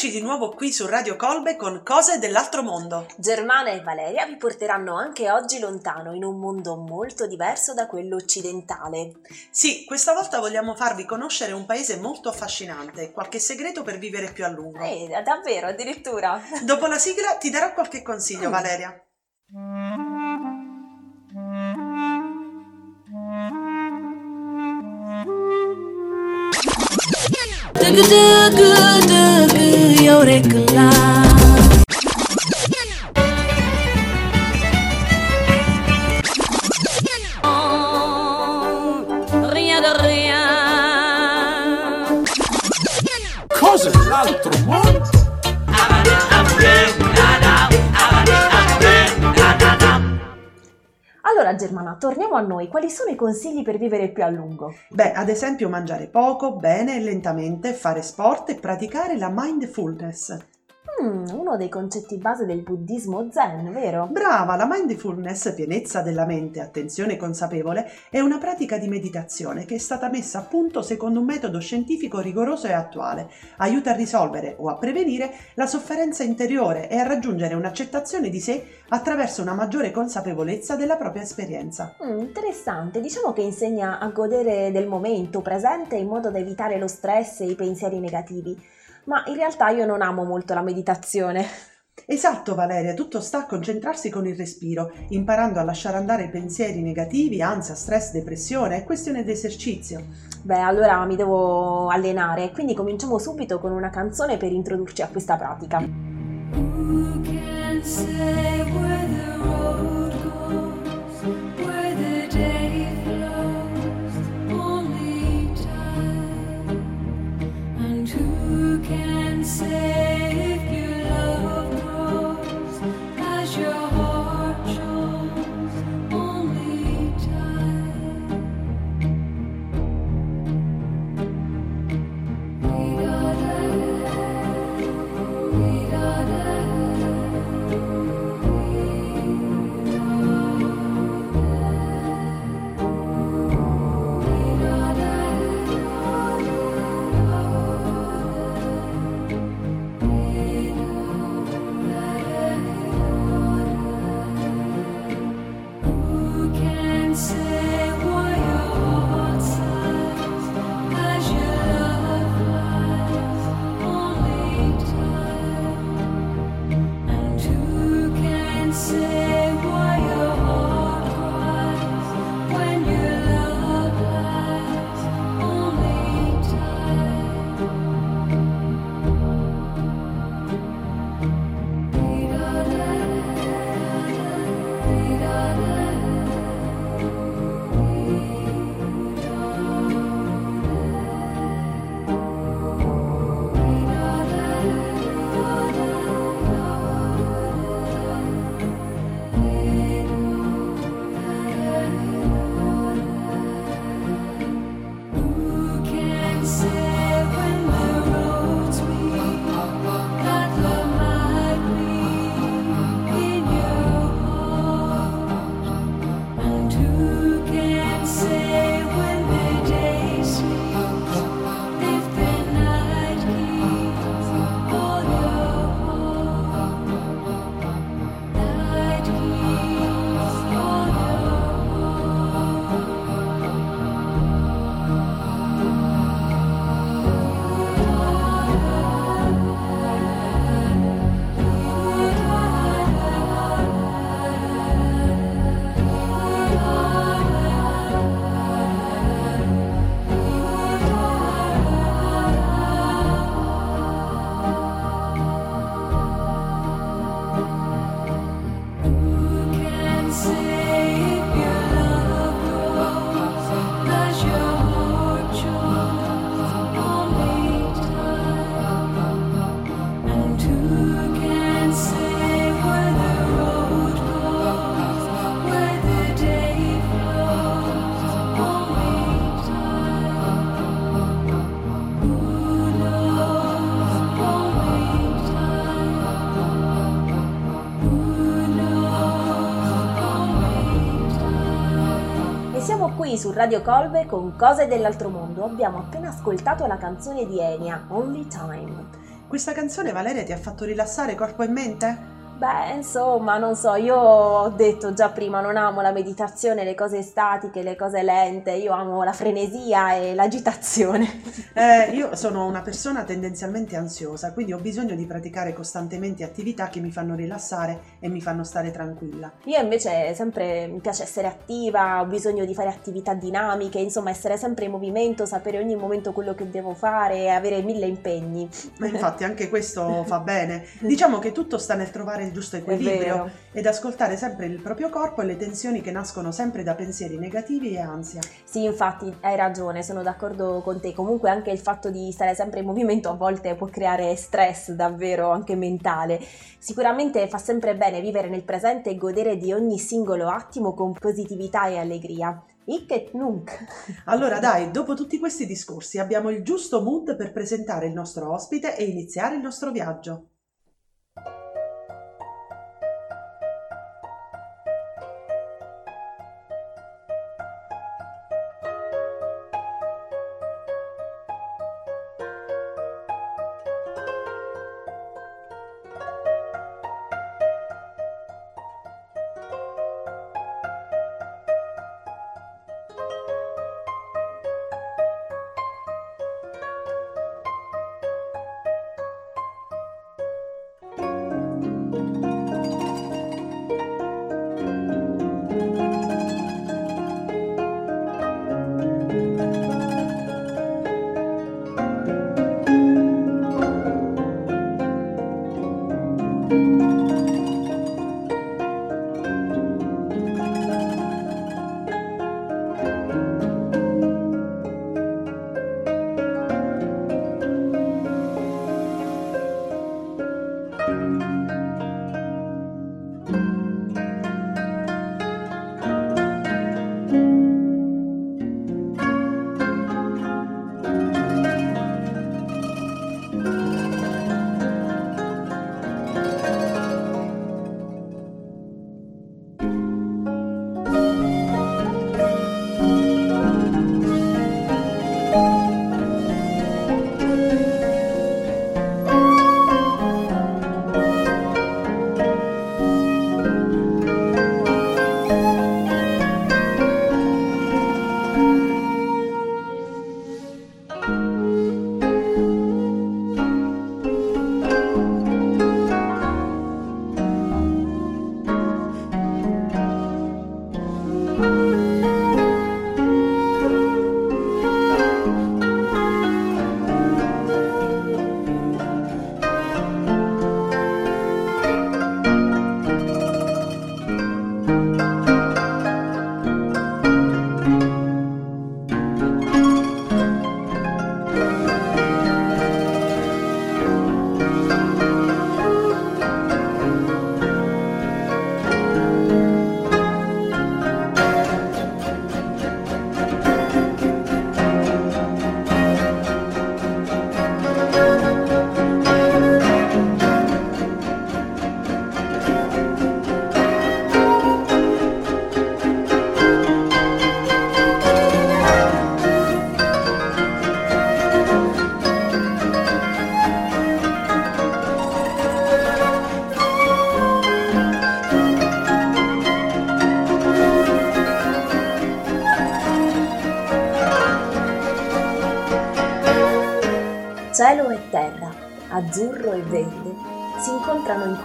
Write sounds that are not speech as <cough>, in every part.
Eccoci di nuovo qui su Radio Colbe con Cose dell'altro mondo. Germana e Valeria vi porteranno anche oggi lontano in un mondo molto diverso da quello occidentale. Sì, questa volta vogliamo farvi conoscere un paese molto affascinante, qualche segreto per vivere più a lungo. Eh, davvero, addirittura. Dopo la sigla ti darò qualche consiglio, mm. Valeria. Cose Allora Germana, torniamo a noi. Quali sono i consigli per vivere più a lungo? Beh, ad esempio mangiare poco, bene e lentamente, fare sport e praticare la mindfulness. Mm, uno dei concetti base del buddismo zen, vero? Brava, la mindfulness, pienezza della mente, attenzione consapevole, è una pratica di meditazione che è stata messa a punto secondo un metodo scientifico rigoroso e attuale. Aiuta a risolvere o a prevenire la sofferenza interiore e a raggiungere un'accettazione di sé attraverso una maggiore consapevolezza della propria esperienza. Mm, interessante, diciamo che insegna a godere del momento presente in modo da evitare lo stress e i pensieri negativi ma in realtà io non amo molto la meditazione. Esatto Valeria, tutto sta a concentrarsi con il respiro, imparando a lasciare andare i pensieri negativi, ansia, stress, depressione, è questione di esercizio. Beh, allora mi devo allenare, quindi cominciamo subito con una canzone per introdurci a questa pratica. Who can say where qui su Radio Colbe con Cose dell'altro mondo abbiamo appena ascoltato la canzone di Enya, Only Time. questa canzone Valeria ti ha fatto rilassare corpo e mente? Beh, insomma, non so, io ho detto già prima, non amo la meditazione, le cose statiche, le cose lente, io amo la frenesia e l'agitazione. <laughs> Eh, io sono una persona tendenzialmente ansiosa, quindi ho bisogno di praticare costantemente attività che mi fanno rilassare e mi fanno stare tranquilla. Io invece sempre mi piace essere attiva, ho bisogno di fare attività dinamiche, insomma essere sempre in movimento, sapere ogni momento quello che devo fare e avere mille impegni. Ma infatti anche questo <laughs> fa bene. Diciamo che tutto sta nel trovare il giusto equilibrio ed ascoltare sempre il proprio corpo e le tensioni che nascono sempre da pensieri negativi e ansia. Sì, infatti hai ragione, sono d'accordo con te. Comunque anche il fatto di stare sempre in movimento a volte può creare stress davvero anche mentale. Sicuramente fa sempre bene vivere nel presente e godere di ogni singolo attimo con positività e allegria. Hic et nunc. Allora dai, dopo tutti questi discorsi abbiamo il giusto mood per presentare il nostro ospite e iniziare il nostro viaggio.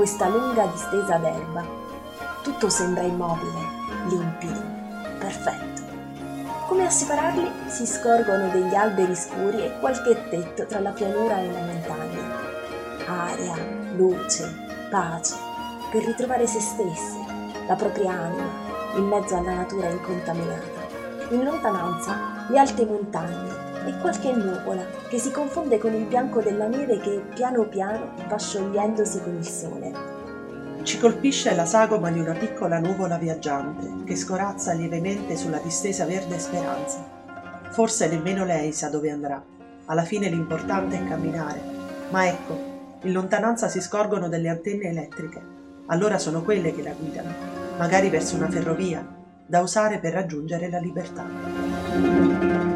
Questa lunga distesa d'erba. Tutto sembra immobile, limpido, perfetto. Come a separarli si scorgono degli alberi scuri e qualche tetto tra la pianura e la montagna. Aria, luce, pace, per ritrovare se stessi, la propria anima, in mezzo alla natura incontaminata. In lontananza le alte montagne, e qualche nuvola che si confonde con il bianco della neve che piano piano va sciogliendosi con il sole. Ci colpisce la sagoma di una piccola nuvola viaggiante che scorazza lievemente sulla distesa verde speranza. Forse nemmeno lei sa dove andrà. Alla fine l'importante è camminare. Ma ecco, in lontananza si scorgono delle antenne elettriche. Allora sono quelle che la guidano, magari verso una ferrovia, da usare per raggiungere la libertà.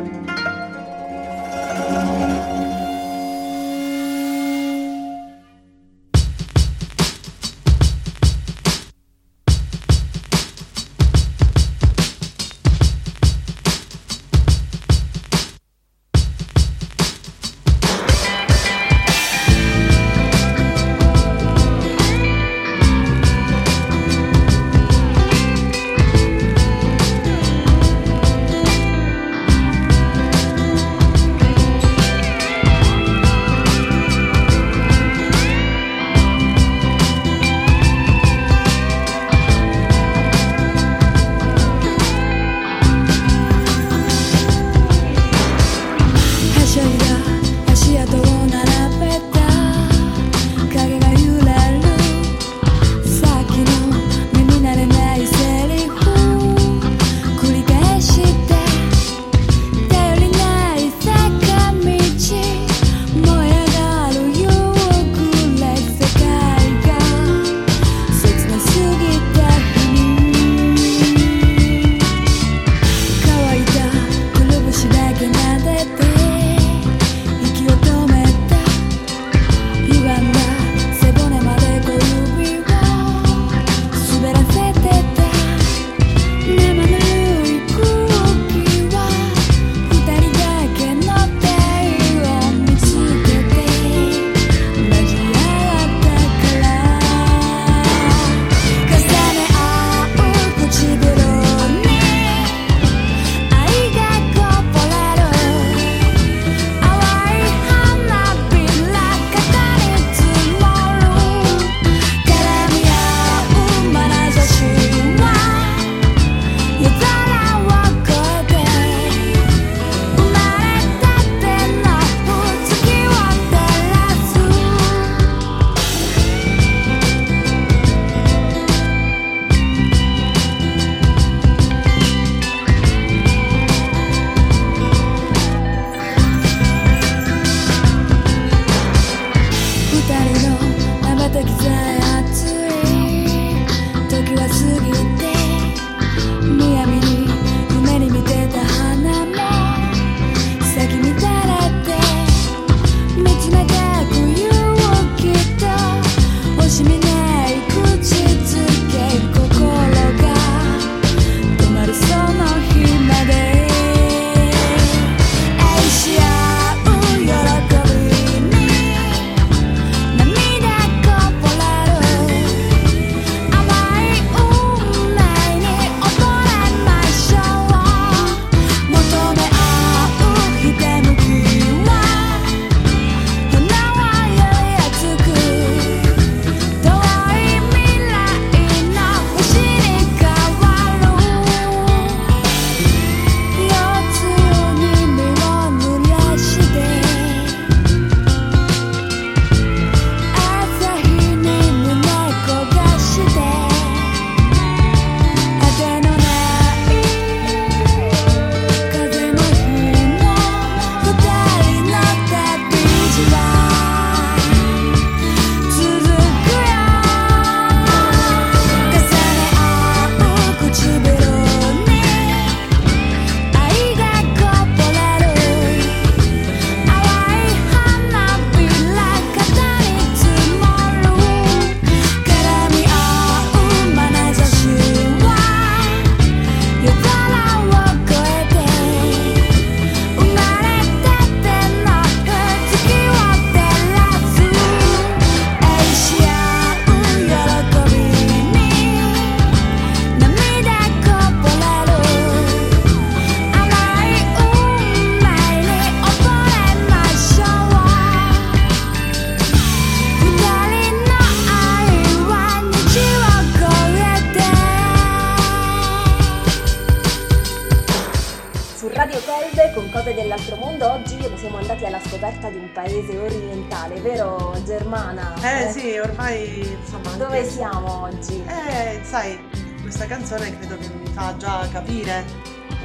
Canzone credo che mi fa già capire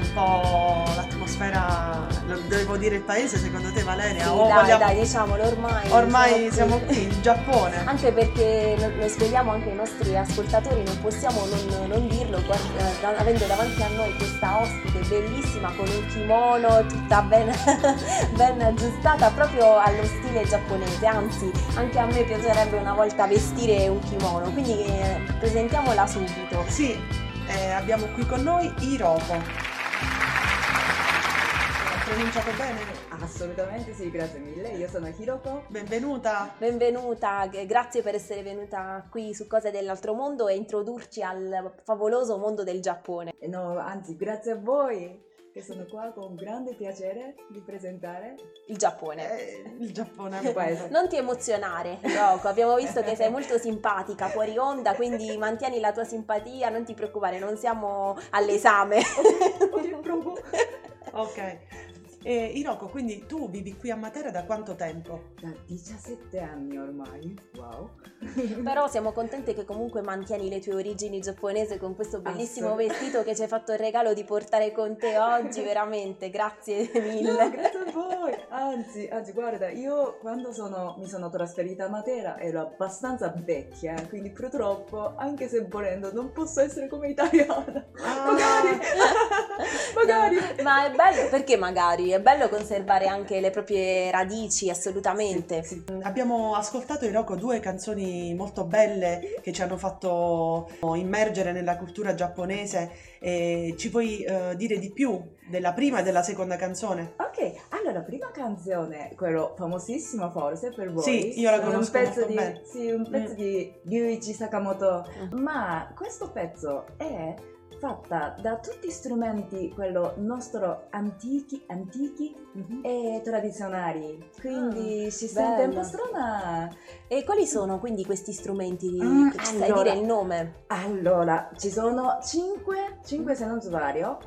un po' l'atmosfera. Lo devo dire il paese secondo te, Valeria? Sì, O dai, vogliamo- dai, diciamolo ormai. Ormai siamo qui in Giappone. Anche perché lo, spieghiamo anche ai nostri ascoltatori, non possiamo non, non dirlo, guard- eh, da- avendo davanti a noi questa ospite bellissima con un kimono tutta ben, <laughs> ben aggiustata proprio allo stile giapponese, anzi anche a me piacerebbe una volta vestire un kimono, quindi eh, presentiamola subito. Sì, eh, abbiamo qui con noi Hiroko. Ho pronunciato bene? Assolutamente sì, grazie mille. Io sono Hiroko. Benvenuta. Benvenuta, g- grazie per essere venuta qui su Cose dell'altro mondo e introdurci al favoloso mondo del Giappone. E No, anzi, grazie a voi che sono qua con grande piacere di presentare. Il Giappone. Eh, il Giappone. Il paese. Non ti emozionare, Rocco. Abbiamo visto che sei molto simpatica fuori onda, quindi mantieni la tua simpatia, non ti preoccupare, non siamo all'esame. <laughs> Ok, provo. Ok. E Hiroko, quindi tu vivi qui a Matera da quanto tempo? Da 17 anni ormai. Wow. <laughs> Però siamo contente che comunque mantieni le tue origini giapponese con questo bellissimo Assolut- vestito che ci hai fatto il regalo di portare con te oggi, <laughs> veramente. Grazie No, mille. grazie a voi. Anzi, anzi, guarda, io quando sono, mi sono trasferita a Matera ero abbastanza vecchia, quindi purtroppo, anche se volendo, non posso essere come italiana. Ah. Magari. <laughs> Magari. No, ma è bello, perché magari? È bello conservare anche le proprie radici, assolutamente. Sì, sì. Abbiamo ascoltato Hiroko due canzoni molto belle che ci hanno fatto immergere nella cultura giapponese. E ci puoi eh, dire di più della prima e della seconda canzone? Ok, allora, prima canzone, quello famosissimo forse per voi. Sì, io la un conosco pezzo molto di, bene. Sì, un pezzo Mm. di Ryuichi Sakamoto. Mm. Ma questo pezzo è fatta da tutti strumenti, quello nostro antichi, antichi e tradizionali. Quindi Ah, si sente un bello. po' strana. E quali sono quindi questi strumenti? Mm, Ci sai allora. dire il nome? Allora, ci sono 5, 5 se non sbaglio,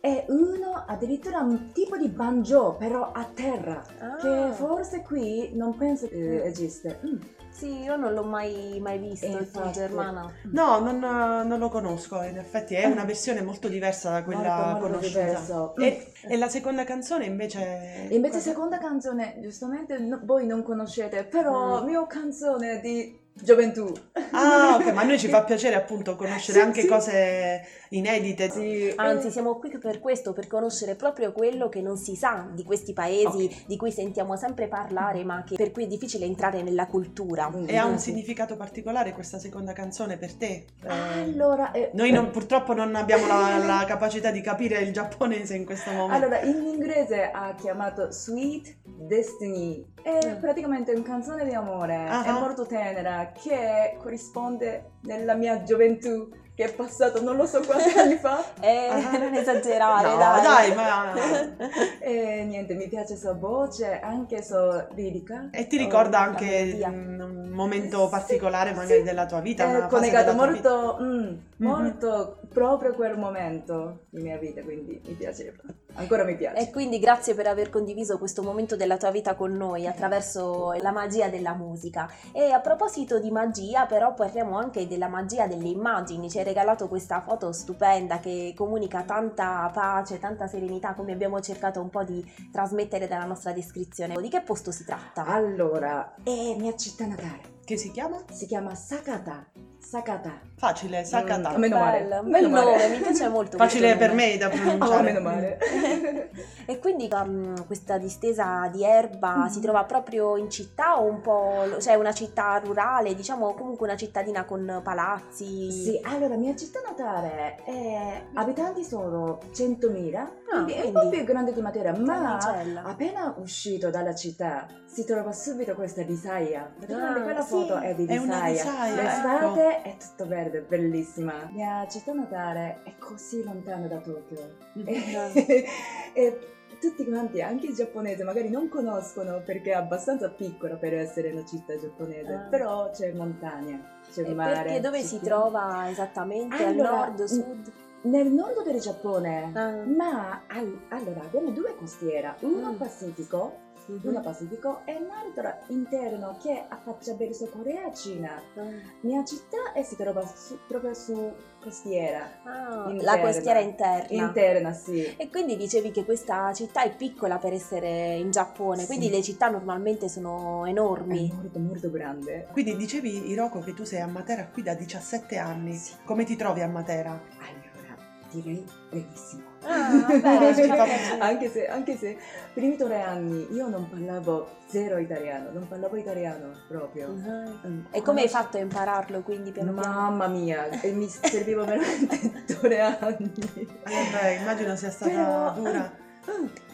e uno addirittura un tipo di banjo, però a terra. Ah, Che forse qui non penso che Mm. esiste. Mm. Sì, io non l'ho mai, mai visto, tu Infatti. Germana. No, non, non lo conosco, in effetti è una versione molto diversa da quella Molto, molto conosciuta. diverso. E, e la seconda canzone invece... Invece cosa? seconda canzone, giustamente no- voi non conoscete, però Mm. mia canzone di gioventù. Ah, ok, ma a noi ci fa <laughs> piacere appunto conoscere Sì, anche sì. cose inedite. Sì, Anzi, eh, siamo qui per questo, per conoscere proprio quello che non si sa di questi paesi, Ok. di cui sentiamo sempre parlare, ma che per cui è difficile entrare nella cultura. E ha un Sì. significato particolare questa seconda canzone per te? Eh, Allora, eh, Noi non- purtroppo non abbiamo la, <laughs> la capacità di capire il giapponese in questo momento. Allora, in inglese ha chiamato Sweet Destiny. È Mm. praticamente una canzone di amore, Ah. è molto tenera, che corrisponde nella mia gioventù, che è passato non lo so quanti <laughs> anni fa. Eh, Ah. non esagerare, No, dai. dai, ma... <laughs> E niente, mi piace sua voce, anche sua lirica. E ti ricorda Oh, anche mm, un momento Sì, particolare magari sì. della tua vita? È fase collegato molto, mm, molto proprio quel momento di mia vita, quindi mi piaceva. Ancora mi piace. E quindi grazie per aver condiviso questo momento della tua vita con noi attraverso la magia della musica. E a proposito di magia, però parliamo anche della magia delle immagini. Ci hai regalato questa foto stupenda che comunica tanta pace, tanta serenità, come abbiamo cercato un po' di trasmettere dalla nostra descrizione. Di che posto si tratta? Allora, è mia città natale. Che si chiama? Si chiama Sakata. Sakata. Facile, Sakata. Mm, meno male. Bello, bel nome, mi piace molto. Facile per me da <laughs> pronunciare. Oh, meno male. <laughs> E quindi um, questa distesa di erba Mm. si trova proprio in città o un po', cioè una città rurale, diciamo comunque una cittadina con palazzi? Sì, allora, mia città natale è... abitanti sono 100.000, Ah, quindi è un po' più grande di Matera, ma appena uscito dalla città si trova subito questa Disaia. Praticamente Ah, quella sì, foto è di è una Disaia. Disaia, L'estate ecco. È tutto verde, bellissima. Mia città natale è così lontana da Tokyo. E, <laughs> e tutti quanti, anche i giapponesi, magari non conoscono perché è abbastanza piccola per essere una città giapponese, Ah. però c'è montagna, c'è E mare. perché dove c'è si trova esattamente? Allora, Al nord, sud? Nel nord del Giappone. Ah. Ma al- allora abbiamo due costiere, uno Mm. Pacifico, Mhm. uno Pacifico e un'altra interno che affaccia verso Corea e Cina. Ah. Mia città e si trova su- proprio su costiera. Ah, la costiera interna. Interna, sì. e quindi dicevi che questa città è piccola per essere in Giappone, Sì. quindi le città normalmente sono È enormi. molto molto grande. Quindi dicevi, Iroko, che tu sei a Matera qui da 17 anni. Come ti trovi a Matera? Allora, direi bellissimo. Ah, piacere. <laughs> Anche se, anche se, primi tre anni io non parlavo zero italiano, non parlavo italiano proprio. Ah. Mm. E come hai fatto a impararlo quindi piano piano? Mamma mia, e mi serviva veramente <laughs> tre anni. Eh beh, immagino sia stata Però- dura.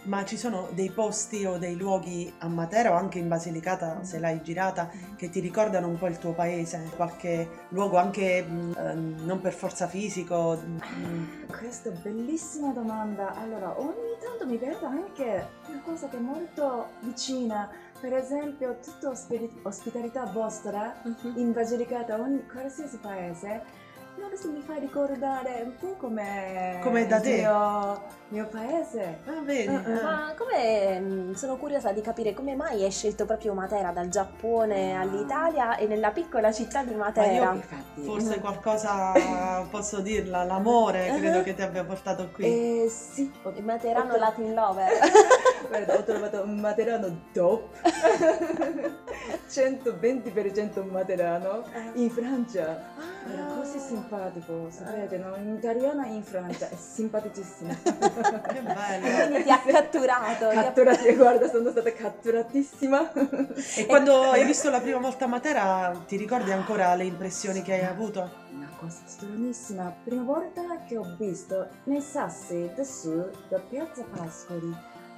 Ma ci sono dei posti o dei luoghi a Matera o anche in Basilicata, se l'hai girata, che ti ricordano un po' il tuo paese? Qualche luogo anche mh, ehm, non per forza fisico? mh, Questa è bellissima domanda. Allora, ogni tanto mi vedo anche una cosa che è molto vicina. Per esempio, tutta ospi- ospitalità vostra Mhm. in Basilicata, ogni qualsiasi paese. So, mi fa ricordare un po' come, Come da te. il mio, mio paese. Ah, vedi? Ah, ah. ah. Ma come mm, sono curiosa di capire come mai hai scelto proprio Matera dal Giappone all'Italia e nella piccola città di Matera? Infatti. Forse qualcosa <laughs> posso dirla, l'amore credo che ti abbia portato qui. Eh, sì, Il Materano ho- Latin Lover. <laughs> Guarda, ho trovato un materano top 120% un materano in Francia era così simpatico sapete no? in italiano e in Francia è simpaticissimo <laughs> Che bello! Quindi ti ha catturato. ti ha- catturati guarda sono stata catturatissima E quando hai visto la prima volta Matera, ti ricordi ancora le impressioni che hai avuto? una cosa stranissima prima volta che ho visto nei sassi del sud da piazza Pascoli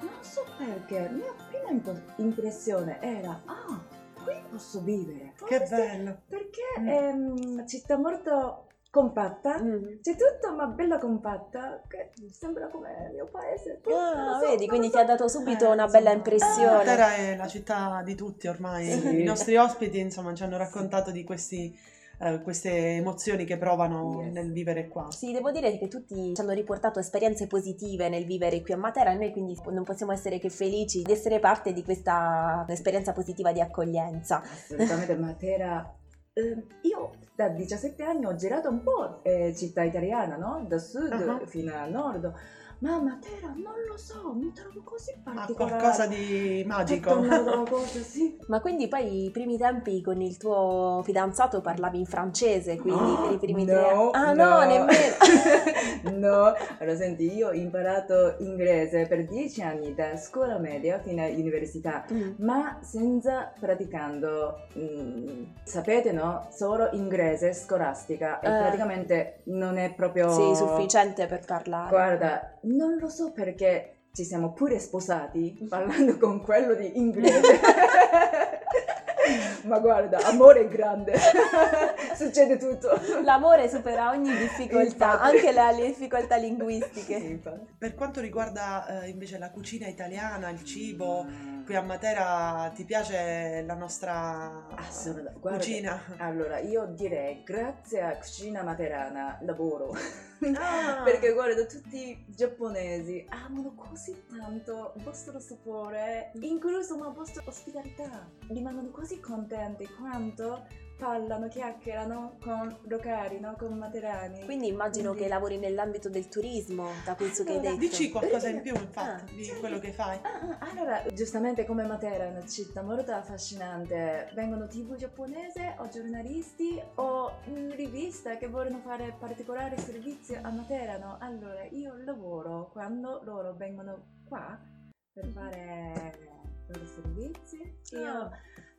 non so perché la mia prima impressione era ah qui posso vivere Che Forse bello! Perché Mm. è una città molto compatta, Mm. c'è tutto ma bella compatta, che sembra come il mio paese. Ah, lo so, vedi, quindi lo ti so. ha dato subito Eh, una bella insomma. impressione. Matera è la città di tutti ormai. Sì. I nostri ospiti, insomma, ci hanno raccontato di questi, eh, queste emozioni che provano Yes. nel vivere qua. Sì, devo dire che tutti ci hanno riportato esperienze positive nel vivere qui a Matera e noi quindi non possiamo essere che felici di essere parte di questa esperienza positiva di accoglienza. Assolutamente Matera. Eh, io da 17 anni ho girato un po' eh, città italiana, no? Da sud Ah. fino a nord, mamma Tera non lo so, mi trovo così Ha particolare. qualcosa di magico. <laughs> Cosa, sì. Ma quindi poi i primi tempi con il tuo fidanzato parlavi in francese, quindi per i primi tre no, anni. Ah no, nemmeno. <laughs> no, allora senti, io ho imparato inglese per dieci anni da scuola media fino all'università, Mm. ma senza praticando, mm, sapete no? Solo inglese scolastica e Eh. praticamente non è proprio... Sì, sufficiente per parlare. Guarda, non lo so perché ci siamo pure sposati <laughs> parlando con quello di inglese. <laughs> Ma guarda, amore è grande, <laughs> succede tutto. L'amore supera ogni difficoltà, Infatti. anche le, le difficoltà Sì, linguistiche. infatti. Per quanto riguarda eh, invece la cucina italiana, il cibo, qui a Matera ti piace la nostra. Guarda, cucina? Allora, io direi grazie a Cucina Materana lavoro. Ah. <laughs> Perché guarda, tutti i giapponesi amano così tanto il vostro sapore, incluso la vostra ospitalità. Rimangono così contenti quanto parlano, chiacchierano con locali, no? con materani. Quindi immagino Quindi- che lavori nell'ambito del turismo, da questo che hai Allora, detto. Dici qualcosa in più, infatti, Ah, di quello che fai. Ah, ah, allora, giustamente come Matera è una città molto affascinante, vengono tv giapponese o giornalisti o mm, riviste che vogliono fare particolari servizi a Matera, no? Allora, io lavoro quando loro vengono qua per fare i loro servizi. Io Ah.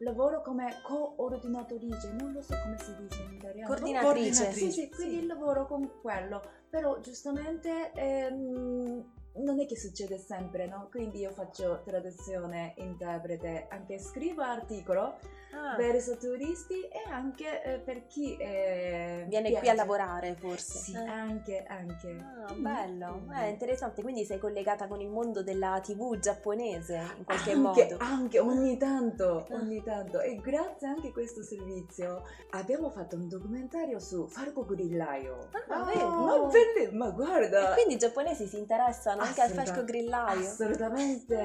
Lavoro come coordinatrice, non lo so come si dice in italiano. Coordinatrice. Sì, sì, quindi lavoro con quello, però giustamente ehm, non è che succede sempre, no? Quindi io faccio traduzione, interprete, anche scrivo articolo Ah, verso turisti e anche eh, per chi eh, viene qui a lavorare forse. Sì, Eh. anche, anche. Ah, Mm, bello, è interessante, quindi sei collegata con il mondo della tv giapponese in qualche anche, modo. Anche, ogni tanto, Ah. ogni tanto. E grazie anche a questo servizio abbiamo fatto un documentario su Falco Grillaio. Ah, vedi? Ma belle, ma guarda! E quindi i giapponesi si interessano anche al falco grillaio. Assolutamente.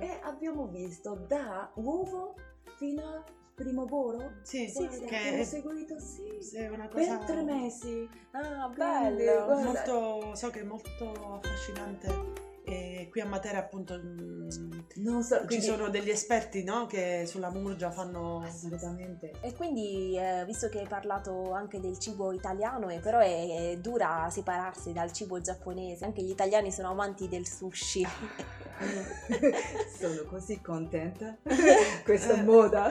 E abbiamo visto da uovo fino al primo volo. Sì, Guarda, che abbiamo è, seguito, sì. sì, una Per cosa tre mesi. Ah, Quindi, bello. guarda- molto, so che è molto affascinante. E qui a Matera appunto mm, Non so, ci sono degli esperti no, che sulla Murgia fanno... Assolutamente. E quindi, eh, visto che hai parlato anche del cibo italiano, e però è, è dura separarsi dal cibo giapponese, anche gli italiani sono amanti del sushi. <laughs> Sono così contenta. <laughs> Questa moda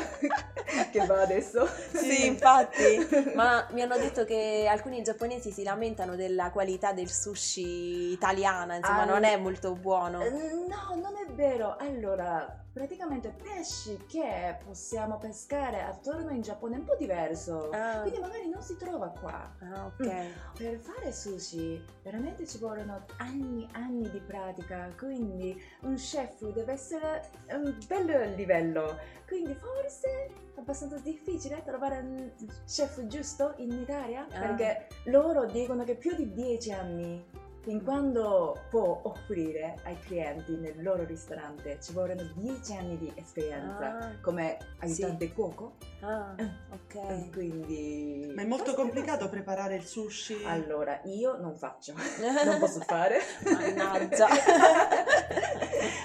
che va adesso. Sì, infatti. Ma mi hanno detto che alcuni giapponesi si lamentano della qualità del sushi italiana, insomma, Ah, non è molto buono. Eh, No, non è vero. Allora, praticamente pesci che possiamo pescare attorno in Giappone è un po' diverso. Ah, Quindi magari non si trova qua. ah, ok. Per fare sushi veramente ci vogliono anni anni di pratica, quindi un chef deve essere un bel livello. Quindi forse è abbastanza difficile trovare un chef giusto in Italia, Ah. perché loro dicono che più di 10 anni fin quando può offrire ai clienti nel loro ristorante ci vogliono 10 anni di esperienza Ah, come aiutante cuoco. ah, Eh, ok. Quindi Ma è molto complicato <laughs> preparare il sushi. allora, io non faccio, <laughs> non posso fare. Mannaggia. <laughs>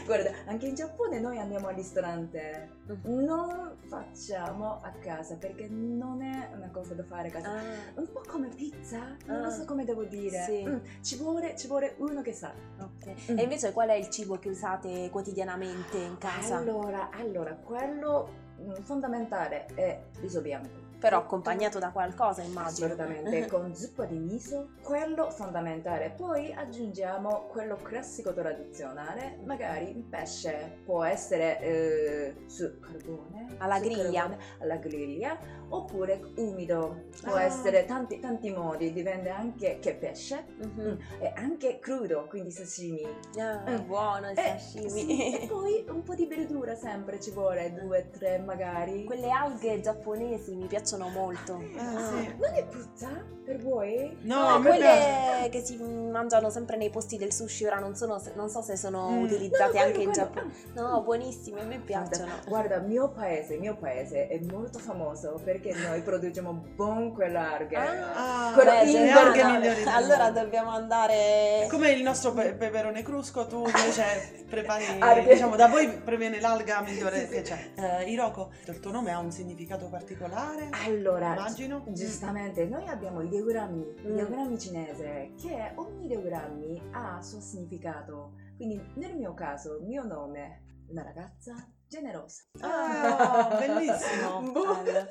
Guarda, anche in Giappone noi andiamo al ristorante, Mm. non facciamo a casa perché non è una cosa da fare a casa. Ah, Un po' come pizza, non lo Ah. so come devo dire. Sì. Mm, ci, vuole, ci vuole uno che sa. ok. Mm. E invece qual è il cibo che usate quotidianamente in casa? Allora, allora, quello mm, fondamentale è riso bianco. Però accompagnato da qualcosa, immagino. Assolutamente, <laughs> con zuppa di miso, quello fondamentale. Poi aggiungiamo quello classico tradizionale, magari il pesce può essere eh, su carbone, Alla su griglia. carbone, alla griglia, oppure umido. Può Ah. essere tanti, tanti modi, dipende anche che pesce. Mhm. Mm, E anche crudo, quindi sashimi. Ah, Mm. buono il Eh, sashimi. sì, e poi un po' di verdura sempre ci vuole, due, tre magari. Quelle alghe giapponesi mi piacciono molto. Eh, Ah, sì. Non è brutta per voi? No, No, a me piace. quelle che si mangiano sempre nei posti del sushi, ora non, sono- non so se sono Mm. utilizzate No, anche in quello- Giappone. No, buonissime, a me piacciono. Guarda, guarda, il mio paese, mio paese è molto famoso perché noi produciamo buon quell'arghe. Ah, in Giovanna, alghe migliori del allora dobbiamo andare... Come il nostro pe- peperone crusco, tu invece <laughs> prepari, diciamo, da voi proviene l'alga migliore Sì, sì. che c'è. Eh, Iroko, il tuo nome ha un significato particolare? Allora, Immagino. giustamente, noi abbiamo i ideogrammi, Mm. ideogrammi cinese, che ogni ideogrammi ha il suo significato. Quindi nel mio caso, il mio nome, una ragazza generosa. Ah, <laughs> bellissimo. Boh. Bello.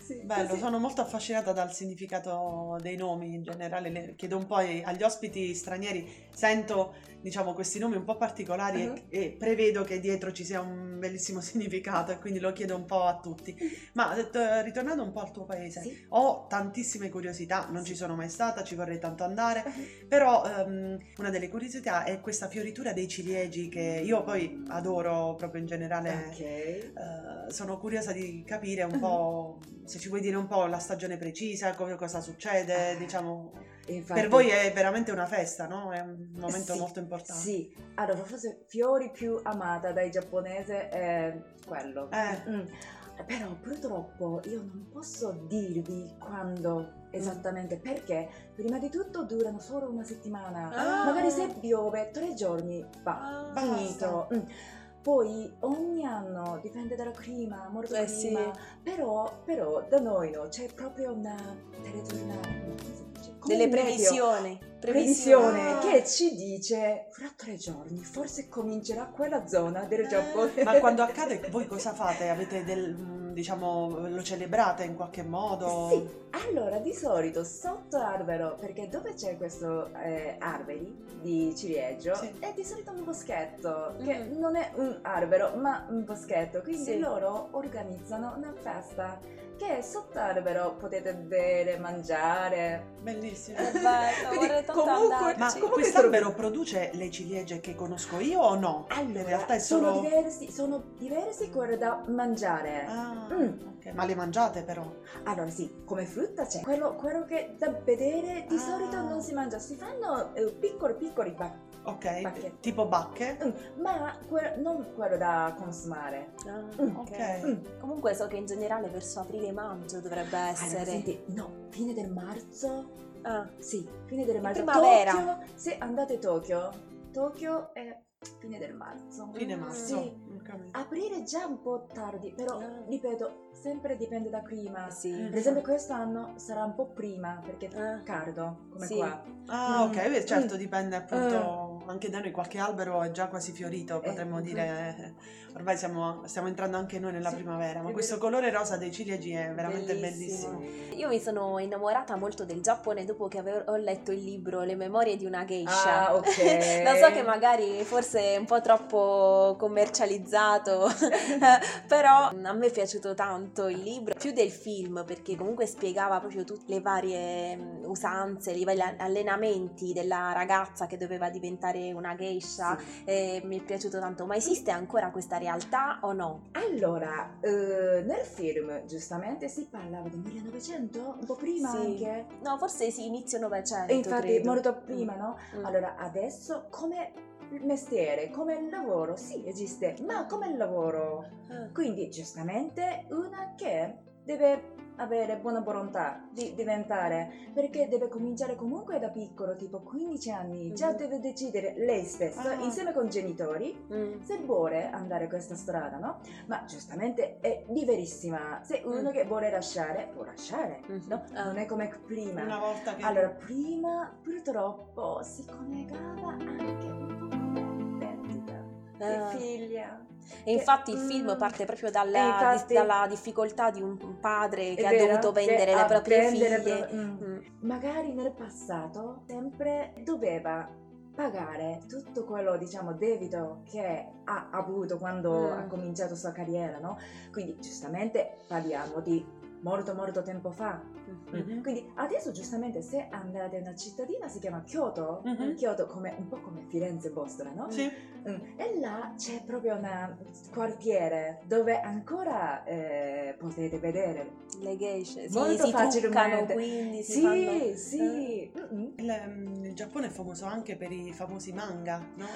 Sì, Bello, così. sono molto affascinata dal significato dei nomi in generale. Le chiedo un po' agli ospiti stranieri, sento diciamo questi nomi un po' particolari e- Mhm. e, prevedo che dietro ci sia un bellissimo <laughs> significato e quindi lo chiedo un po' a tutti. Ma eh, ritornando un po' al tuo paese, Sì. ho tantissime curiosità, non ci sono mai stata, ci vorrei tanto andare, Mhm. però ehm, una delle curiosità è questa fioritura dei ciliegi che io poi adoro proprio in generale. Ok. Eh, sono curiosa di capire un Mhm. po' se ci vuoi dire un po' la stagione precisa, co- cosa succede, diciamo. Infatti- Per voi è veramente una festa, no? È un momento Sì, molto importante. Sì, allora forse fiori più amata dai giapponesi è quello. Eh. Mm. Però purtroppo io non posso dirvi quando esattamente, perché prima di tutto durano solo una settimana. Ah. Magari se piove tre giorni va, Ah, finito. Mm. Poi ogni anno dipende dal clima, molto Eh, clima, però, però da noi no, c'è proprio una telegiornale, Delle previsioni. Previsione che ci dice fra tre giorni forse comincerà quella zona del Giappone. Eh, Ma quando <laughs> accade voi cosa fate? Avete del, mm, diciamo, lo celebrate in qualche modo? Sì, allora di solito sotto albero, perché dove c'è questo eh, alberi di ciliegio, Sì. è di solito un boschetto, che Mm. non è un albero, ma un boschetto. Quindi Sì. loro organizzano una festa che sotto albero potete bere, mangiare. Bellissimo. Bello, <laughs> Quindi vorrei tanto comunque- Ma comunque quest'albero produce le ciliegie che conosco io o no? Allora, in realtà è sono solo... diversi, sono diversi quelli da mangiare. Ah, Mm. ok. Ma le mangiate però? Allora sì, come frutta c'è. Quello, quello che da vedere di Ah. solito non si mangia, si fanno eh, piccoli piccoli ba- Ok, Bacche. tipo bacche? Mm, ma que- non quello da consumare. Ah, Mm, ok. Mm. Comunque so che in generale verso aprile-maggio dovrebbe Allora, essere. senti, no, fine del marzo. Ah, Sì, fine del marzo. primavera. Tokyo, se andate a Tokyo, Tokyo è fine del marzo. Fine Mm, marzo. Sì. È già un po' tardi, però Ah. ripeto, sempre dipende dal clima. sì. Mm. Per esempio quest'anno sarà un po' prima perché è Ah. caldo come Sì. qua. Ah, ok, Mm. beh, certo, Mm. dipende appunto anche da noi. Qualche albero è già quasi fiorito, potremmo Eh, dire. Ormai siamo, stiamo entrando anche noi nella Sì, primavera, ma questo vero. colore rosa dei ciliegi è veramente Bellissimo. bellissimo. Io mi sono innamorata molto del Giappone dopo che avevo ho letto il libro Le memorie di una geisha. Ah, ok. <laughs> Lo so che magari forse è un po' troppo commercializzato, <laughs> però a me è piaciuto tanto il libro, più del film, perché comunque spiegava proprio tutte le varie mm, usanze, i vari allenamenti della ragazza che doveva diventare una geisha. Sì. E mi è piaciuto tanto. Ma esiste ancora questa realtà o no? Allora, eh, nel film giustamente si parlava del 1900, un po' prima Sì. anche. No, forse sì, inizio Novecento. E infatti credo. molto prima, no? Mm. Allora, adesso come mestiere, come lavoro, sì esiste, ma come lavoro? Ah. Quindi giustamente una che deve avere buona volontà di diventare, perché deve cominciare comunque da piccolo, tipo 15 anni, già Mhm. deve decidere lei stessa, Ah. insieme con i genitori, Mm. se vuole andare questa strada, no? Ma giustamente è liberissima. Se uno Mm. che vuole lasciare, può lasciare, Mhm. no? Ah. Non è come prima. Una volta che... Allora, prima purtroppo si collegava anche Ah. figlia. E infatti il Mm. film parte proprio dalla, infatti- dalla difficoltà di un padre che ha vero, dovuto che vendere le proprie figlie. pro- mm. Mm. Magari nel passato sempre doveva pagare tutto quello, diciamo, debito che ha avuto quando Mm. ha cominciato sua carriera, no? Quindi giustamente parliamo di molto molto tempo fa. Quindi adesso giustamente se andate in una cittadina si chiama Kyoto, Mhm. Kyoto come, un po' come Firenze vostra, no? Sì. Mm, E là c'è proprio un quartiere dove ancora eh, potete vedere. Le geishe si, Molto si facilmente. quindi si Sì, fanno... sì, mm-mm. Il, mm, il Giappone è famoso anche per i famosi manga, no?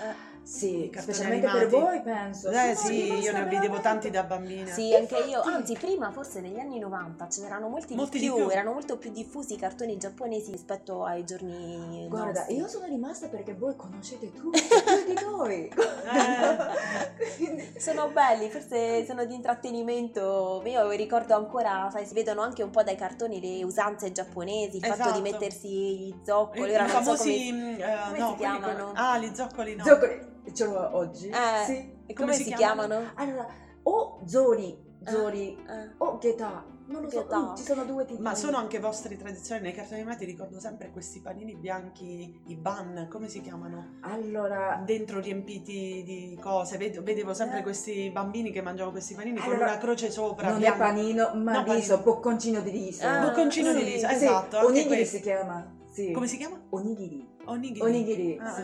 sì, I cartoni specialmente per animati. voi penso. Eh Sono sì, io ne vedevo tanti da bambina. Sì, anche io, anzi prima forse negli anni 90 ce n'erano molti, Molti di, di più, più. Erano molto più diffusi i cartoni giapponesi rispetto ai giorni Guarda, nostri. io sono rimasta perché voi conoscete tutti <laughs> più di noi. Eh. Sono belli, forse sono di intrattenimento. Io ricordo ancora, sai, si vedono anche un po' dai cartoni le usanze giapponesi, il fatto Esatto. di mettersi gli zoccoli. I Ora i non so famosi come, eh, come no, si chiamano? con- Ah, gli zoccoli no. Zoccoli, ce l'ho oggi. Eh. Sì. e come come si si, chiamano? chiamano? Allora, o Zori, Zori, Eh. o Geta. Non lo so, Geta. mm, ci sono due tipi. Ma sono anche vostri tradizionali, nei cartoni animati ricordo sempre questi panini bianchi, i ban, come si chiamano? Allora, Dentro riempiti di cose, Ved- vedevo sempre Eh. questi bambini che mangiavano questi panini con Allora, una croce sopra. non è bianca. panino, ma No, riso, panino. bocconcino di riso. Ah, Bocconcino di sì, riso, Sì, esatto. anche onigiri si chiama. Sì. Come si chiama? Onigiri. Onigiri. Onigiri, Ah, sì.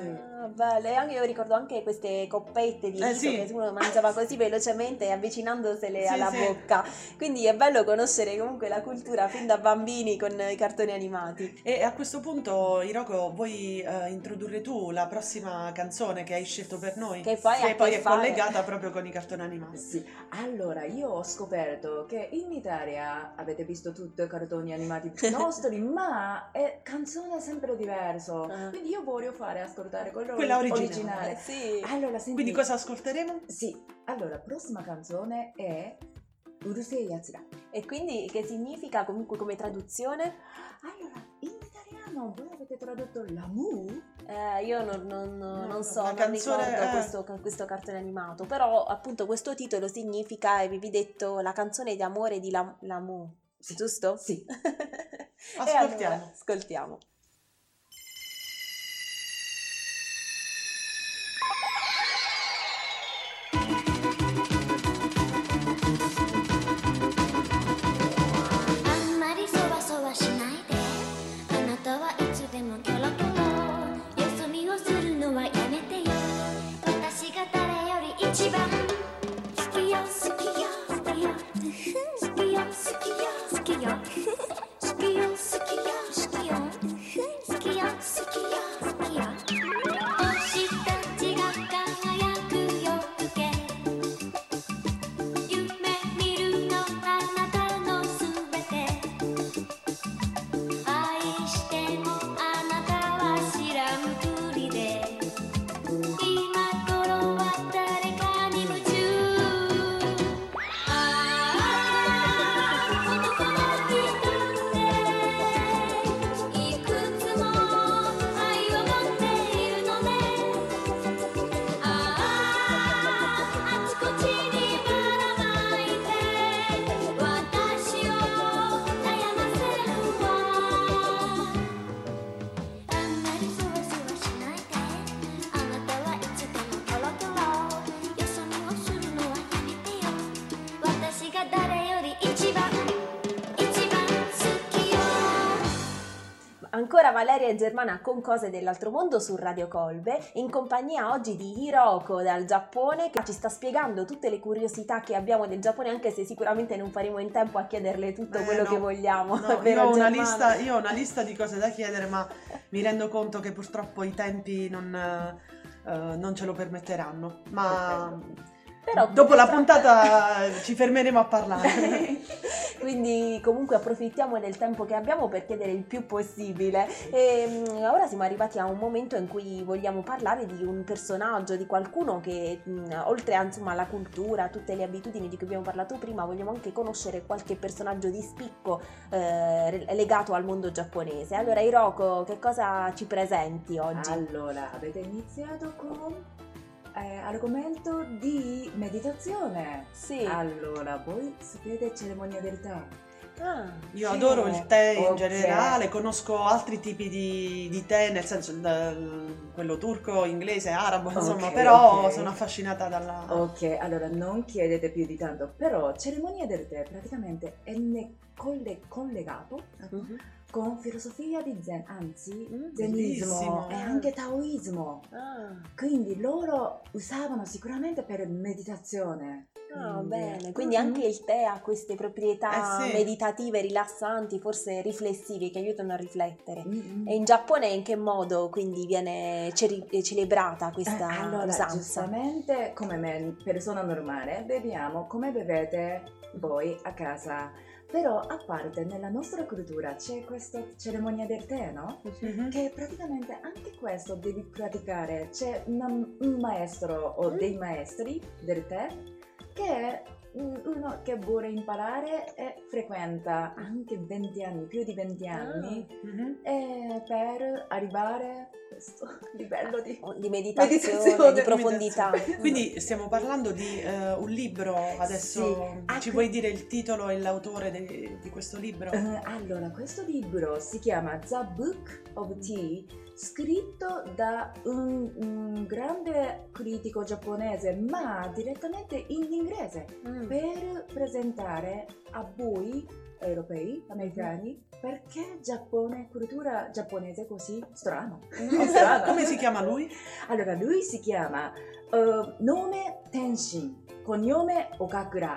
Belle. Anche io ricordo anche queste coppette di Eh, sì. che uno mangiava così velocemente avvicinandosele Sì, alla sì. bocca. Quindi è bello conoscere comunque la cultura fin da bambini con i cartoni animati. E a questo punto, Hiroko, vuoi eh, introdurre tu la prossima canzone che hai scelto per noi? Che poi che poi è fare- collegata proprio con i cartoni animati. Sì, allora io ho scoperto che in Italia avete visto tutti i cartoni animati <laughs> nostri, ma è canzone sempre diverso. Ah. Quindi io voglio fare ascoltare quello Quella originale. originale. Sì. Allora, senti. Quindi cosa ascolteremo? Sì, allora, la prossima canzone è Urusei Yatsura. E quindi che significa comunque come traduzione? Allora, in italiano voi avete tradotto l'amu? Eh, io non, non- non so, la non canzone ricordo è- questo, questo cartone animato, però appunto questo titolo significa, avevi detto, la canzone di amore di Lam- Lamu, giusto? Sì. <laughs> E Ascoltiamo. allora, ascoltiamo.「Ancora Valeria e Germana con cose dell'altro mondo su Radio Colbe, in compagnia oggi di Hiroko dal Giappone che ci sta spiegando tutte le curiosità che abbiamo del Giappone, anche se sicuramente non faremo in tempo a chiederle tutto Eh, quello no. che vogliamo. No, <laughs> io, ho lista, io ho una lista di cose da chiedere, ma mi rendo conto che purtroppo i tempi non, eh, non ce lo permetteranno. Ma Però dopo la puntata ci fermeremo a parlare. <laughs> Quindi comunque approfittiamo del tempo che abbiamo per chiedere il più possibile. E mm, ora siamo arrivati a un momento in cui vogliamo parlare di un personaggio, di qualcuno che mm, oltre insomma, alla cultura, tutte le abitudini di cui abbiamo parlato prima, vogliamo anche conoscere qualche personaggio di spicco eh, legato al mondo giapponese. Allora Hiroko, che cosa ci presenti oggi? Allora, avete iniziato con eh, argomento di meditazione. Sì. Allora, voi sapete cerimonia del tè? Ah, Io Sì. adoro il tè in Ok. generale, conosco altri tipi di, di tè, nel senso il- quello turco, inglese, arabo, insomma, Ok, però ok. sono affascinata dalla... Ok, allora non chiedete più di tanto, però cerimonia del tè praticamente è ne- colle- collegato mhm. Con filosofia di Zen, anzi Mm, Zenismo e anche Taoismo. Ah, Quindi loro usavano sicuramente per meditazione. ah, Quindi- bene. Quindi Mhm. anche il tè ha queste proprietà Eh sì. meditative, rilassanti, forse riflessive che aiutano a riflettere. Mm-mm. E in Giappone in che modo quindi viene ceri- celebrata questa Eh, allora, usanza? giustamente come me, persona normale, beviamo come bevete voi a casa. Però a parte nella nostra cultura c'è questa cerimonia del tè, no? Mhm. Che praticamente anche questo devi praticare. C'è una- un maestro o Mm. dei maestri del tè che uno che vuole imparare e frequenta anche 20 anni, più di 20 anni, Mhm. e per arrivare a questo <laughs> livello di... Oh, Di meditazione, Meditazione, di profondità. Quindi stiamo parlando di eh, un libro, adesso Sì. ci Ah, vuoi dire il titolo e l'autore de- di questo libro? Eh, allora, questo libro si chiama The Book of Tea, scritto da un, un grande critico giapponese, ma direttamente in inglese, Mm. per presentare a voi europei, americani, perché Giappone, cultura giapponese così strano. <laughs> strana. Come si chiama lui? Allora, lui si chiama eh, nome Tenshin, cognome Okakura.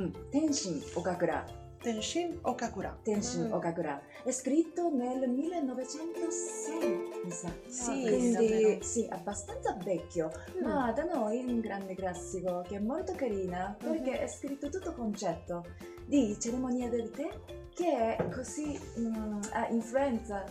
Mm, Tenshin Okakura. Tenshin Okakura. Tenshin Mm. Okakura. È scritto nel 1906, mi sa. Sì, Quindi sì, abbastanza vecchio, Mm. ma da noi è un grande classico che è molto carina perché è scritto tutto concetto di cerimonia del tè che è così mm, ha influenza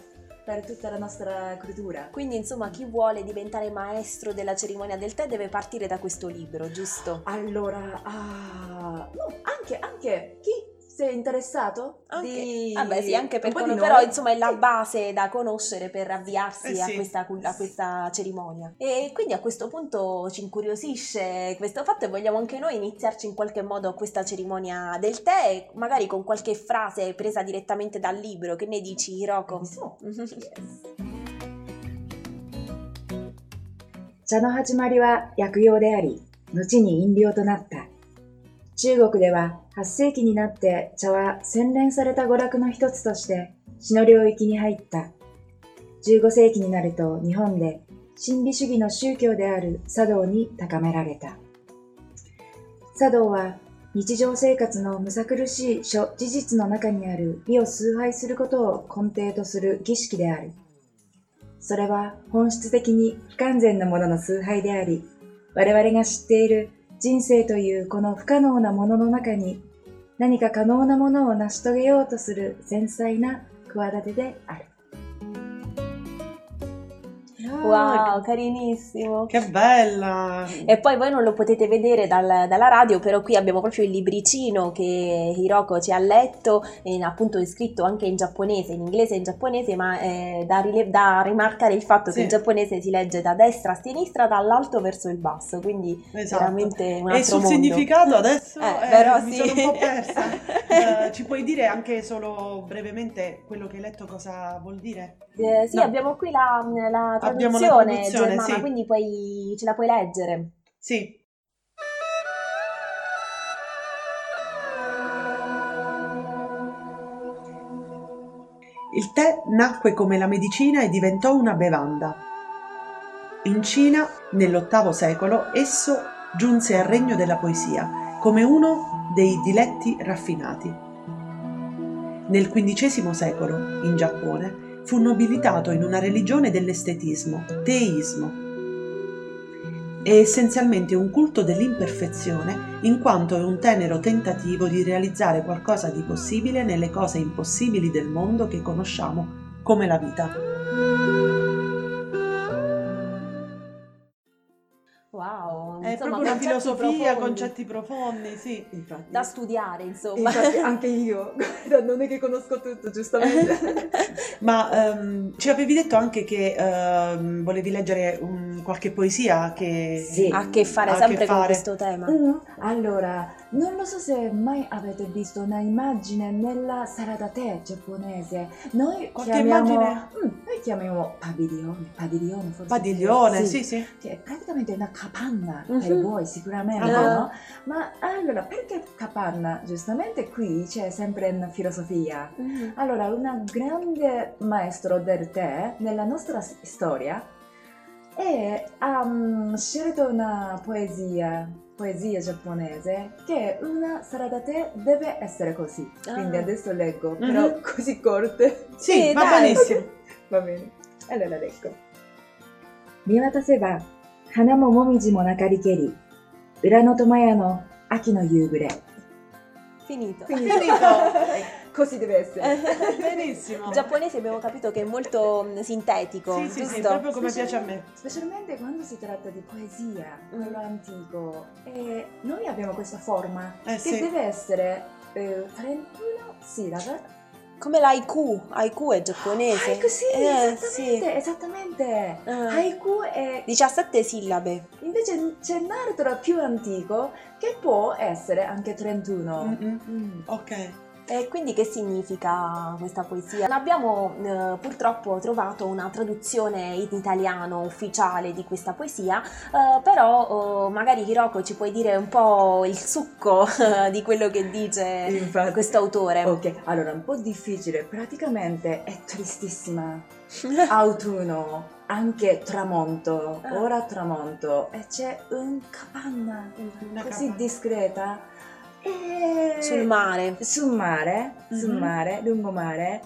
per tutta la nostra cultura. Quindi insomma chi vuole diventare maestro della cerimonia del tè deve partire da questo libro, giusto? Allora, ah, no, anche, anche chi si è interessato Anche, di... vabbè sì, anche per un po' di quello, noi? però insomma è la Sì. base da conoscere per avviarsi Eh a, sì. questa, cul- a questa cerimonia. E quindi a questo punto ci incuriosisce questo fatto e vogliamo anche noi iniziarci in qualche modo a questa cerimonia del tè, magari con qualche frase presa direttamente dal libro. Che ne dici, Hiroko? Benissimo. Mhm. 茶の始まりは薬用であり、後に飲料となった。 中国では8世紀になって茶は洗練された娯楽の一つとして詩の領域に入った。15世紀になると日本で神秘主義の宗教である茶道に高められた。茶道は日常生活のむさ苦しい諸事実の中にある美を崇拝することを根底とする儀式である。それは本質的に不完全なものの崇拝であり、我々が知っている人生というこの不可能なものの中に何か可能なものを成し遂げようとする繊細な企てである。Wow, carinissimo! Che bella! E poi voi non lo potete vedere dal- dalla radio, però qui abbiamo proprio il libricino che Hiroko ci ha letto, e appunto è scritto anche in giapponese, in inglese e in giapponese, ma è da, rile- da rimarcare il fatto Sì. che in giapponese si legge da destra a sinistra, dall'alto verso il basso, quindi Esatto. veramente un E altro sul mondo. significato adesso Eh, eh, però mi sì. sono un po' persa. <laughs> Eh, ci puoi dire anche solo brevemente quello che hai letto cosa vuol dire? Eh, sì, No. abbiamo qui la, la traduzione, traduzione, germana, sì. quindi poi ce la puoi leggere. Sì. Il tè nacque come la medicina e diventò una bevanda. In Cina, nell'VIII secolo, esso giunse al regno della poesia come uno dei diletti raffinati. Nel XV secolo, in Giappone, fu nobilitato in una religione dell'estetismo, teismo. È essenzialmente un culto dell'imperfezione in quanto è un tenero tentativo di realizzare qualcosa di possibile nelle cose impossibili del mondo che conosciamo come la vita. Proprio una filosofia, profondi. concetti profondi, sì. Infatti. da studiare, insomma. Infatti <laughs> anche io, non è che conosco tutto, giustamente. <laughs> Ma ehm, ci avevi detto anche che ehm, volevi leggere un- qualche poesia che Sì. ha a che fare Ha sempre che con fare. questo tema. Mm, Allora, non lo so se mai avete visto una immagine nella sala da tè giapponese. Noi Qualche chiamiamo, immagine? Mm, noi chiamiamo padiglione, padiglione forse. Padiglione, sì, sì. Che è praticamente una capanna per Mhm. voi sicuramente, Ah. no? Ma allora, perché capanna? Giustamente qui c'è sempre una filosofia. Mm. Allora, un grande maestro del tè nella nostra storia è, ha mm, scelto una poesia, poesia giapponese, che una sala da tè deve essere così. Quindi Ah. adesso leggo, Mhm. però così corte. Sì, Sì, va dai. benissimo. <laughs> Va bene. Allora leggo. 見渡せば花ももみじも中りけり裏の苫屋の秋の夕暮れ Finito. Finito. <laughs> <laughs> Così deve essere. <laughs> Benissimo. Il giapponese abbiamo capito che è molto mm, sintetico, Sì, sì, giusto? sì, proprio come piace a me. Specialmente quando si tratta di poesia, Mm. quello antico. E noi abbiamo questa forma Eh che sì. deve essere eh, 31 sillabe. Come l'haiku, haiku è giapponese. Haiku, sì, Eh, esattamente, sì. esattamente. Ah. Haiku è 17 sillabe. invece c'è un altro più antico che può essere anche 31. Mm-mm. Mm. Ok. E quindi che significa questa poesia? Non abbiamo eh, purtroppo trovato una traduzione in italiano ufficiale di questa poesia, eh, però eh, magari Hiroko ci puoi dire un po' il succo eh, di quello che dice Infatti. questo autore. Ok, allora un po' difficile, praticamente è tristissima. <laughs> Autunno, anche tramonto, Ah. ora tramonto e c'è un capanna Una così capa- discreta e Sul mare. sul mare, sul Mhm. mare, lungomare,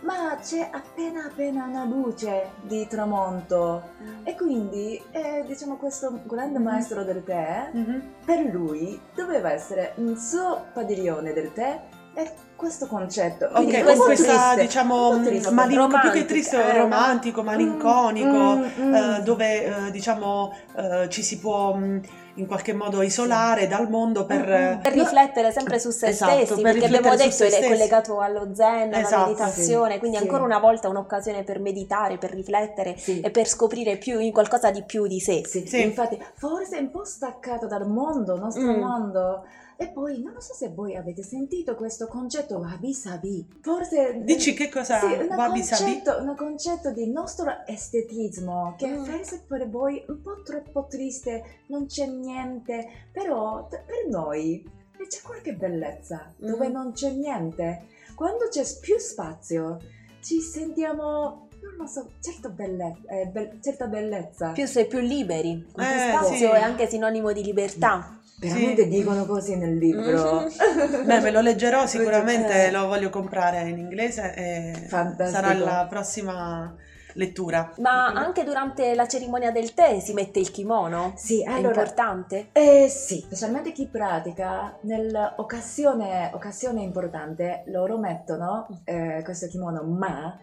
ma c'è appena appena una luce di tramonto e quindi eh, diciamo questo grande Mhm. maestro del tè Mhm. per lui doveva essere un suo padiglione del tè e questo concetto. Ok, Quindi con un po' questa triste, diciamo triste. malinco- più che triste, eh, romantico, malinconico, Mm, mm, eh, mm. dove eh, diciamo eh, ci si può mh, in qualche modo isolare dal mondo per... Mm, mm. Per riflettere sempre su se Esatto, stessi, per perché abbiamo detto è collegato allo zen, alla Esatto, meditazione, sì, quindi sì. ancora una volta un'occasione per meditare, per riflettere Sì. e per scoprire più in qualcosa di più di sé. Sì, Sì. infatti forse un po' staccato dal mondo, nostro Mm. mondo. E poi non so se voi avete sentito questo concetto wabi sabi. Forse Dici che cosa Sì, un wabi sabi? concetto, un concetto di nostro estetismo che Mm. forse per voi un po' troppo triste, non c'è niente, però t- per noi c'è qualche bellezza dove Mhm. non c'è niente. Quando c'è più spazio ci sentiamo, non lo so, certo belle- eh, be- certa bellezza. Più sei più liberi, Eh, spazio sì. è anche sinonimo di libertà. Veramente Sì. dicono così nel libro. Mhm. Beh, me lo leggerò sicuramente, lo voglio comprare in inglese e Fantastico. sarà la prossima lettura. Ma anche durante la cerimonia del tè si mette il kimono? Sì, È allora, importante? Eh sì, specialmente chi pratica, nell'occasione occasione importante loro mettono eh, questo kimono, ma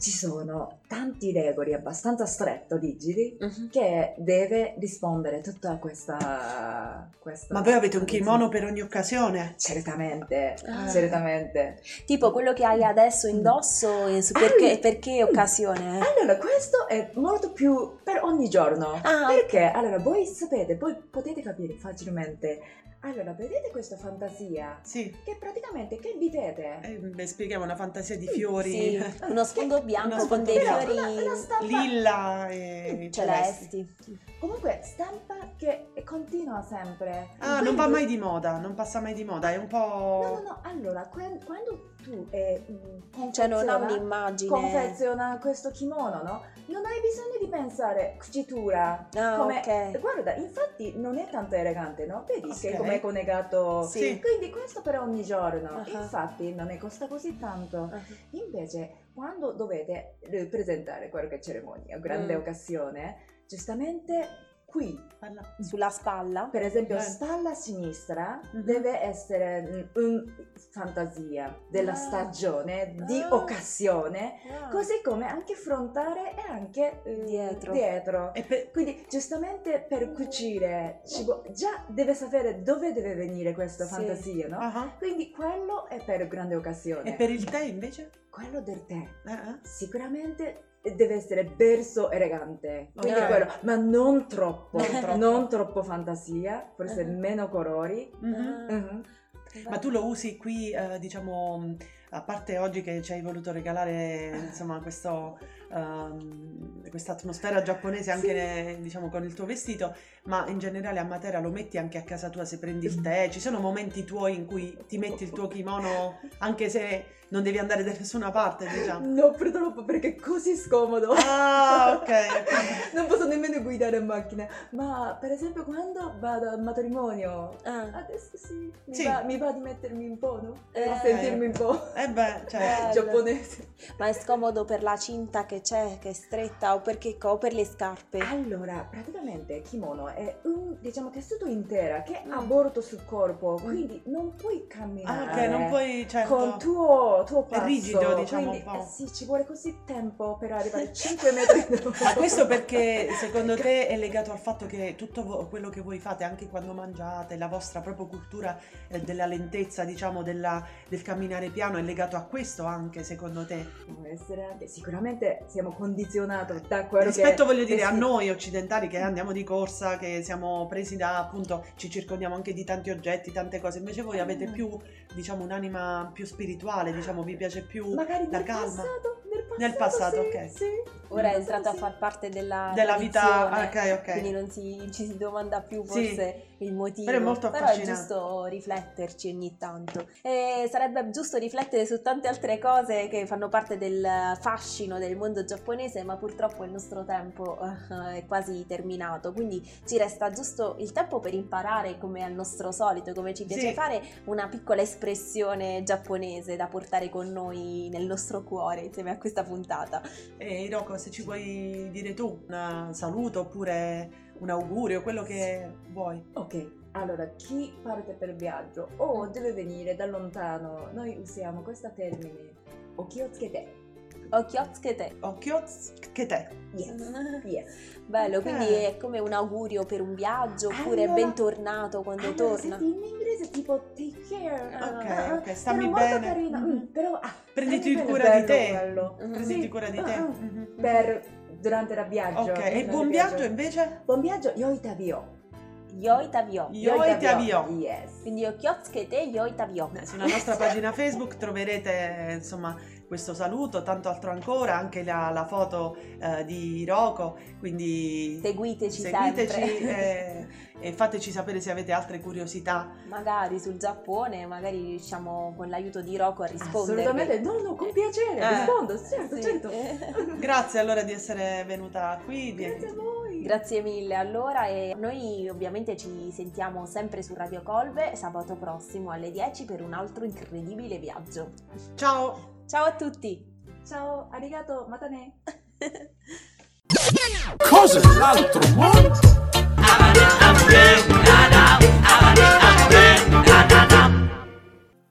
ci sono tanti regoli abbastanza stretto, rigidi, Mhm. che deve rispondere tutta questa... questa Ma voi avete un kimono per ogni occasione? Certamente, Ah. certamente. Tipo quello che hai adesso indosso, eh, su perché, per che occasione? Allora, questo è molto più per ogni giorno. Ah, Perché? Allora, voi sapete, voi potete capire facilmente. Allora, vedete questa fantasia? Sì. Che praticamente, che vedete? Eh, beh, spieghiamo una fantasia di Sì, fiori sì, uno sfondo <laughs> bianco Uno con sfondo dei bianco. fiori Una, una stampa, lilla e celesti. celesti. comunque stampa che continua sempre. Ah, non Quindi- va mai di moda, non passa mai di moda, è un No, no, po'... no, allora, quando tu eh, mm, Cioè non ha confeziona- un'immagine. confeziona questo kimono, no? Non hai bisogno di pensare cucitura. Ah, come- ok. Guarda, infatti non è tanto elegante, no? Vedi che Ok. come collegato... Sì. Quindi questo per ogni giorno. Ah. Infatti non ne costa così tanto. Ah. Invece, quando dovete eh, presentare qualche cerimonia, grande Mm. occasione, giustamente qui. Parla. Sulla spalla? Per esempio, Bene. spalla sinistra Mhm. deve essere mm, un fantasia della Ah. stagione, di Ah. occasione, Ah. così come anche frontale e anche eh, Dietro. dietro. Per- Quindi giustamente per cucire ci vuo- già deve sapere dove deve venire questa Sì. fantasia, no? Ah, Quindi quello è per grande occasione. E per il tè invece? Quello del tè eh? sicuramente deve essere verso elegante, quindi Ok. quello, ma non troppo, Non troppo. non troppo fantasia, forse Mhm. meno colori. Ah. Mhm. Ma tu lo usi qui, eh, diciamo, a parte oggi che ci hai voluto regalare, insomma, questo, ehm, questa atmosfera giapponese anche, Sì. ne- diciamo, con il tuo vestito, ma in generale a Matera lo metti anche a casa tua se prendi il tè? Ci sono momenti tuoi in cui ti metti il tuo kimono anche se non devi andare da nessuna parte, diciamo? No, purtroppo perché è così scomodo. Ah, ok. <laughs> Non posso nemmeno guidare in macchina. Ma per esempio quando vado al matrimonio, Ah. adesso sì, mi, Sì. Va, mi va di mettermi un po', no? Eh. sentirmi un po' Eh beh, cioè, Eh, <laughs> giapponese. Ma è scomodo per la cinta che c'è, che è stretta, o, perché, per le scarpe? Allora, praticamente kimono è un, diciamo, tessuto intera che Mm. ha bordo sul corpo, quindi non puoi ah, camminare. ok, non puoi, certo. Con tuo, tuo passo. rigido, diciamo, quindi, un po'. eh sì, ci vuole così tempo per arrivare <laughs> 5 metri. Ma questo perché secondo <laughs> te è legato al fatto che tutto quello che voi fate, anche quando mangiate, la vostra proprio cultura eh, della lentezza, diciamo, della- del camminare piano, è legato a questo anche secondo te? Può essere anche, sicuramente siamo condizionati da quello Rispetto, che... voglio dire, a noi occidentali che andiamo di corsa, che siamo presi da, appunto, ci circondiamo anche di tanti oggetti, tante cose, invece voi avete Mm. più, diciamo, un'anima più spirituale, diciamo, vi piace più Magari la calma. passato, nel passato, Nel passato, sì, ok. sì. Ora è Nel entrato a far parte della, della vita. Ok, ok. Quindi non si, ci si domanda più Sì. forse il motivo. Però è molto è affascinante. giusto rifletterci ogni tanto. E sarebbe giusto riflettere su tante altre cose che fanno parte del fascino del mondo giapponese, ma purtroppo il nostro tempo eh, è quasi terminato. Quindi ci resta giusto il tempo per imparare come al nostro solito, come ci piace Sì. fare, una piccola espressione giapponese da portare con noi nel nostro cuore insieme a questa puntata. E Hiroko, se ci vuoi dire tu un saluto oppure un augurio, quello che vuoi. Ok, allora chi parte per viaggio o deve venire da lontano, noi usiamo questo termine okiyotsukete. Okiotsuke Occhio che te. Yes, yes. Bello, Ok. quindi è come un augurio per un viaggio oppure Allora- bentornato quando Allora, torna. senti, in inglese tipo take care. Ok, ok, stammi bene. carino, mm, però ah, Prenditi cura bene, di te. bello. Mhm. Prenditi Sì, cura di te. ah, ah, Mhm. Per durante il viaggio. Ok, e buon viaggio invece? Buon viaggio, yoitabio. Yoitavio. Yoitabio. Yes. Quindi Okiotsuke te Yoitavio. Eh, Sulla nostra pagina Facebook troverete insomma questo saluto, tanto altro ancora, anche la, la foto eh, di Hiroko, quindi Seguiteci seguiteci sempre. e, e fateci sapere se avete altre curiosità. magari sul Giappone, magari riusciamo con l'aiuto di Rocco a rispondere. Assolutamente, no, no, con piacere, Eh. rispondo, certo, Sì. certo. <laughs> Grazie allora di essere venuta qui. di- Grazie a voi. Grazie mille allora e noi ovviamente ci sentiamo sempre su Radio Colve sabato prossimo alle 10 per un altro incredibile viaggio. Ciao! Ciao a tutti. Ciao, arigato, matane. <laughs> Cosa l'altro mondo?